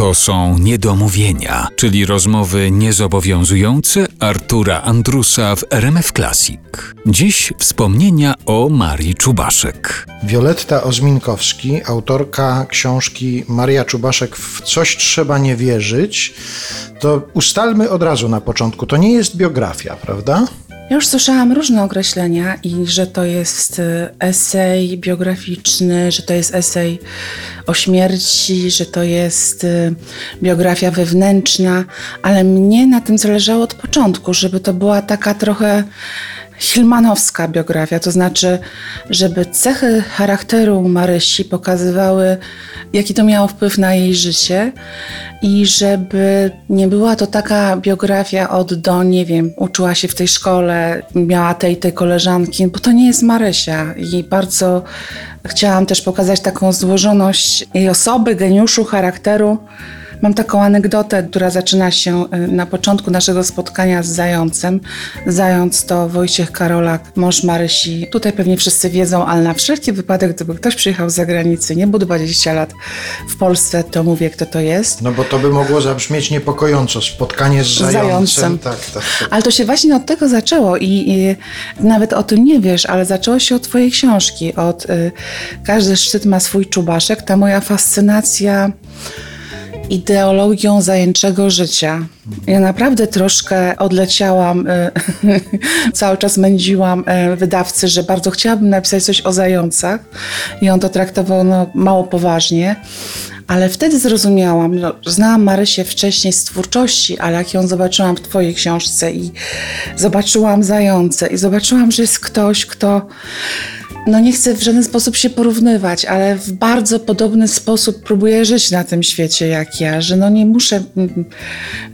To są niedomówienia, czyli rozmowy niezobowiązujące Artura Andrusa w RMF Classic. Dziś wspomnienia o Marii Czubaszek. Wioletta Ozminkowski, autorka książki Maria Czubaszek w Coś trzeba nie wierzyć. To ustalmy od razu na początku, to nie jest biografia, prawda? Ja już słyszałam różne określenia i że to jest y, esej biograficzny, że to jest esej o śmierci, że to jest y, biografia wewnętrzna, ale mnie na tym zależało od początku, żeby to była taka trochę Hilmanowska biografia, to znaczy, żeby cechy charakteru Marysi pokazywały, jaki to miało wpływ na jej życie i żeby nie była to taka biografia od do, nie wiem, uczyła się w tej szkole, miała tej tej koleżanki, bo to nie jest Marysia i bardzo chciałam też pokazać taką złożoność jej osoby, geniuszu, charakteru. Mam taką anegdotę, która zaczyna się y, na początku naszego spotkania z Zającem. Zając to Wojciech Karolak, mąż Marysi. Tutaj pewnie wszyscy wiedzą, ale na wszelki wypadek, gdyby ktoś przyjechał z zagranicy, nie był 20 lat w Polsce, to mówię, kto to jest. No bo to by mogło zabrzmieć niepokojąco, spotkanie z Zającem. zającem. Tak, tak, tak. Ale to się właśnie od tego zaczęło i, i, nawet o tym nie wiesz, ale zaczęło się od twojej książki, od y, Każdy szczyt ma swój czubaszek. Ta moja fascynacja ideologią zajęczego życia. Ja naprawdę troszkę odleciałam, e, cały czas mędziłam e, wydawcy, że bardzo chciałabym napisać coś o zającach i on to traktował no, mało poważnie. Ale wtedy zrozumiałam, no, znałam Marysię wcześniej z twórczości, ale jak ją zobaczyłam w Twojej książce i zobaczyłam zające i zobaczyłam, że jest ktoś, kto no nie chcę w żaden sposób się porównywać, ale w bardzo podobny sposób próbuję żyć na tym świecie jak ja, że no nie muszę mm,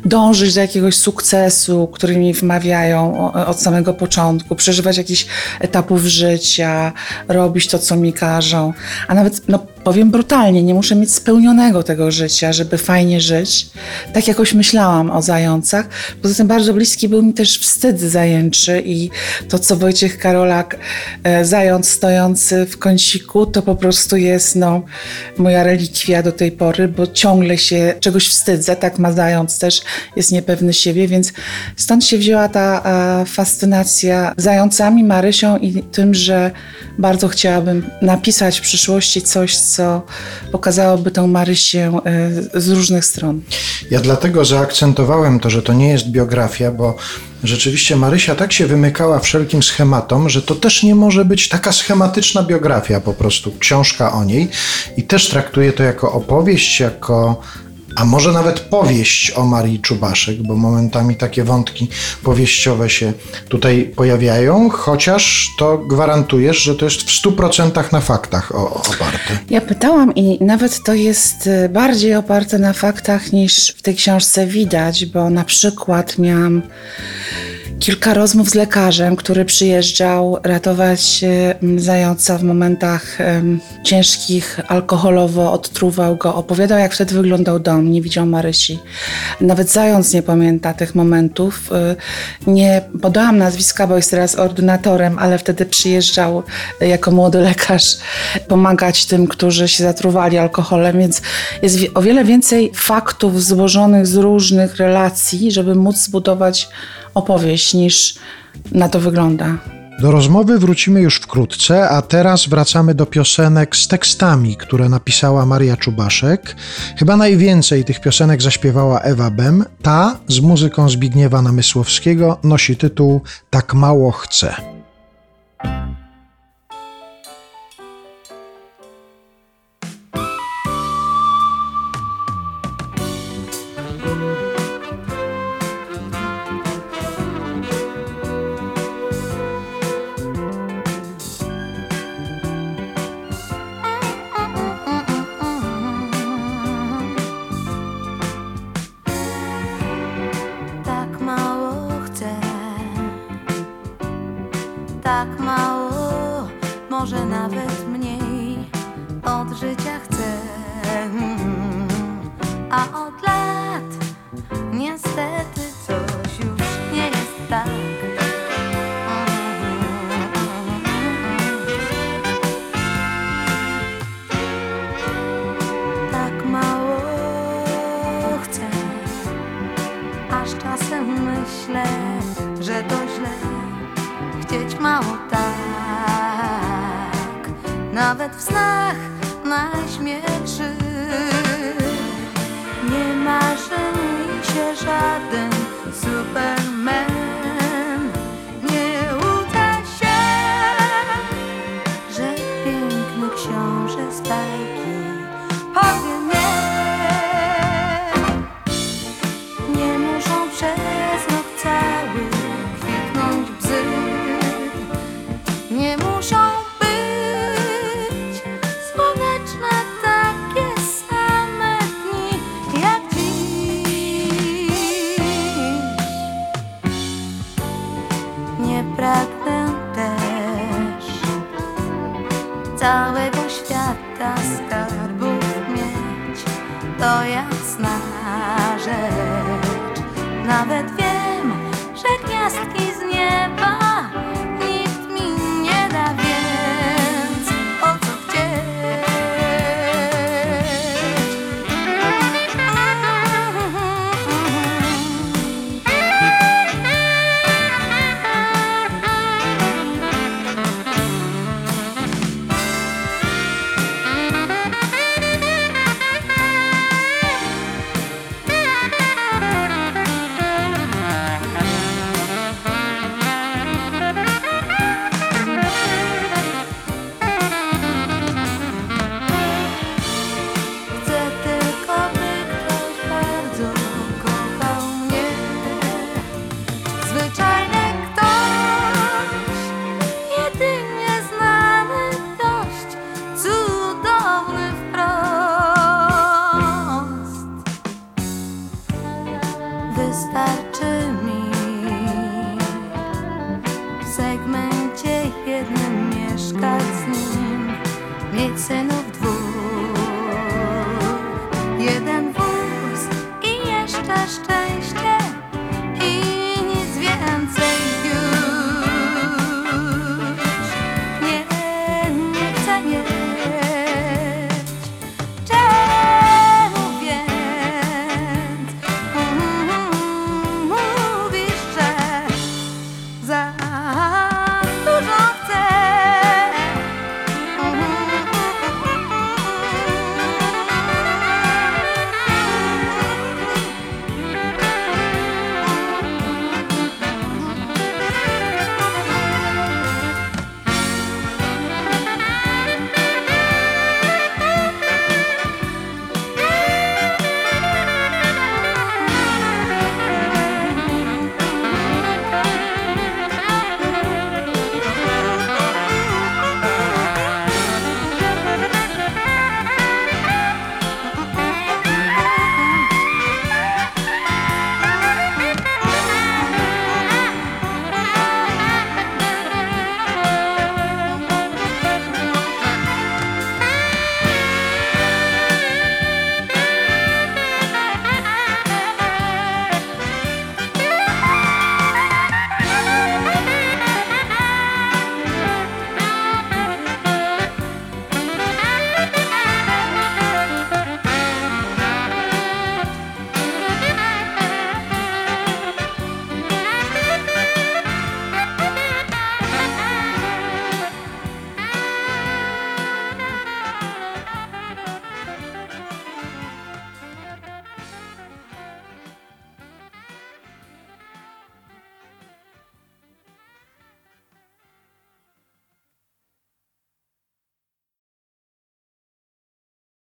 dążyć do jakiegoś sukcesu, który mi wmawiają od samego początku, przeżywać jakichś etapów życia, robić to, co mi każą, a nawet no, powiem brutalnie, nie muszę mieć spełnionego tego życia, żeby fajnie żyć. Tak jakoś myślałam o zającach. Poza tym bardzo bliski był mi też wstyd zajęczy i to, co Wojciech Karolak, e, zając stojący w kąciku, to po prostu jest no, moja relikwia do tej pory, bo ciągle się czegoś wstydzę, tak ma zając też, jest niepewny siebie, więc stąd się wzięła ta a, fascynacja zającami, Marysią i tym, że bardzo chciałabym napisać w przyszłości coś, co pokazałoby tą Marysię e, z różnych stron. Ja dlatego zaakcentowałem to, że to nie jest biografia, bo rzeczywiście Marysia tak się wymykała wszelkim schematom, że to też nie może być taka schematyczna biografia, po prostu książka o niej. I też traktuję to jako opowieść, jako a może nawet powieść o Marii Czubaszek, bo momentami takie wątki powieściowe się tutaj pojawiają, chociaż to gwarantujesz, że to jest w 100% na faktach oparte. Ja pytałam i nawet to jest y, bardziej oparte na faktach niż w tej książce widać, bo na przykład miałam kilka rozmów z lekarzem, który przyjeżdżał ratować zająca w momentach um, ciężkich, alkoholowo odtruwał go, opowiadał jak wtedy wyglądał dom, nie widział Marysi. Nawet zając nie pamięta tych momentów. Y, nie podałam nazwiska, bo jest teraz ordynatorem, ale wtedy przyjeżdżał jako młody lekarz pomagać tym, którzy się zatruwali alkoholem, więc jest o wiele więcej faktów złożonych z różnych relacji, żeby móc zbudować opowieść niż na to wygląda. Do rozmowy wrócimy już wkrótce, a teraz wracamy do piosenek z tekstami, które napisała Maria Czubaszek. Chyba najwięcej tych piosenek zaśpiewała Ewa Bem. Ta z muzyką Zbigniewa Namysłowskiego nosi tytuł Tak mało chcę. Tak mało, może nawet mniej od życia chcę. A od snach na śmiech. Nie marzy mi się żaden superman nawet wie.